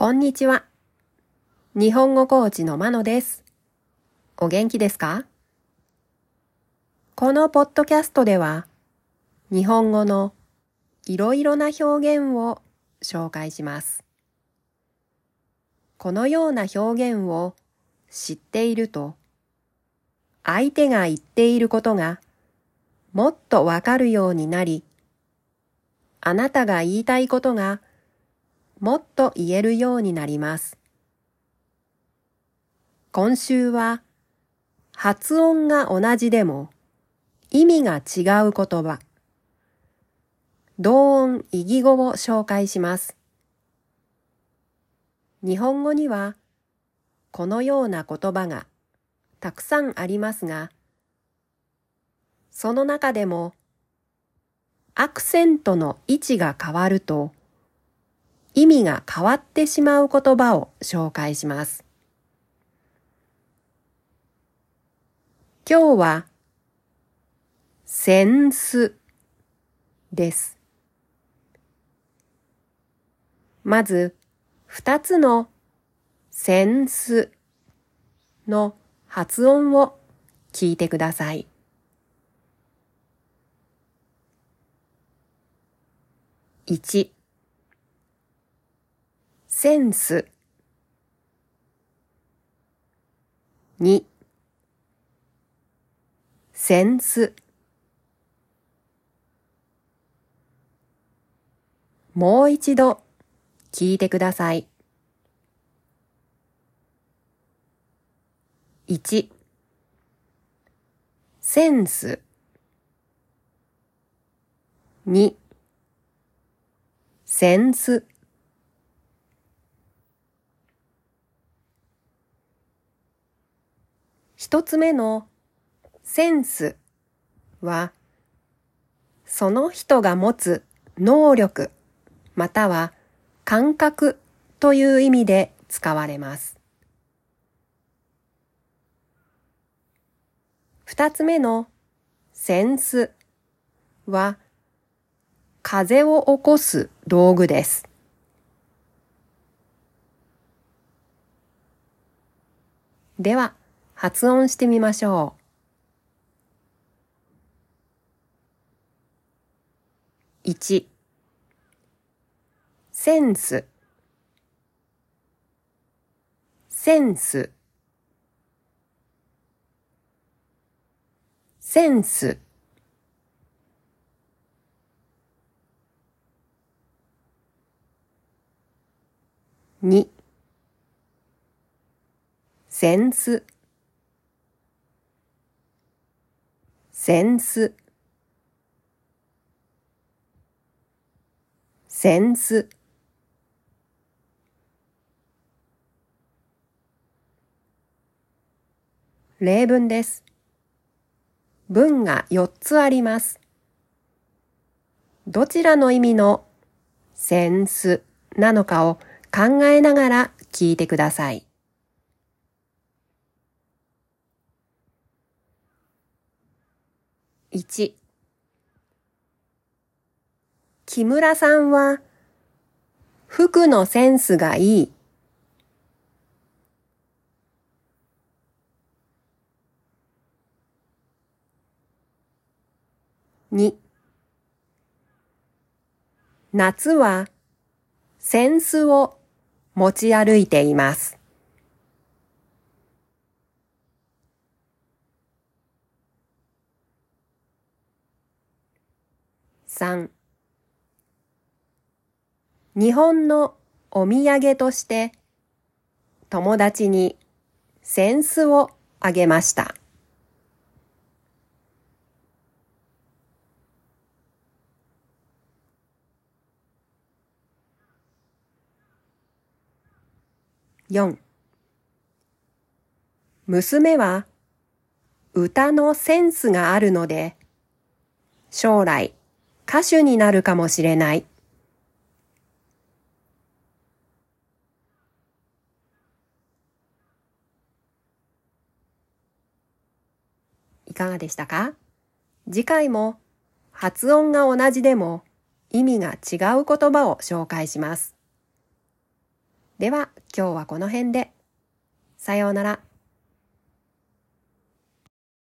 こんにちは。日本語コーチのまのです。お元気ですか？このポッドキャストでは、日本語のいろいろな表現を紹介します。このような表現を知っていると、相手が言っていることがもっとわかるようになり、あなたが言いたいことがもっと言えるようになります。今週は発音が同じでも意味が違う言葉、同音異義語を紹介します。日本語にはこのような言葉がたくさんありますが、その中でもアクセントの位置が変わると意味が変わってしまう言葉を紹介します。今日は、センスです。まず、二つのセンスの発音を聞いてください。1センス。2センス。もう一度聞いてください。1センス。2センス。一つ目のセンスは、その人が持つ能力または感覚という意味で使われます。二つ目のセンスは、風を起こす道具です。では、発音してみましょう。1センス。センス。センス。2センス。センスセンス例文です。文が4つあります。どちらの意味のセンスなのかを考えながら聞いてください。1木村さんは服のセンスがいい。2夏はセンスを持ち歩いています。3日本のお土産として友達にセンスをあげました。4娘は歌のセンスがあるので将来歌手になるかもしれない。いかがでしたか？次回も発音が同じでも意味が違う言葉を紹介します。では今日はこの辺で。さようなら。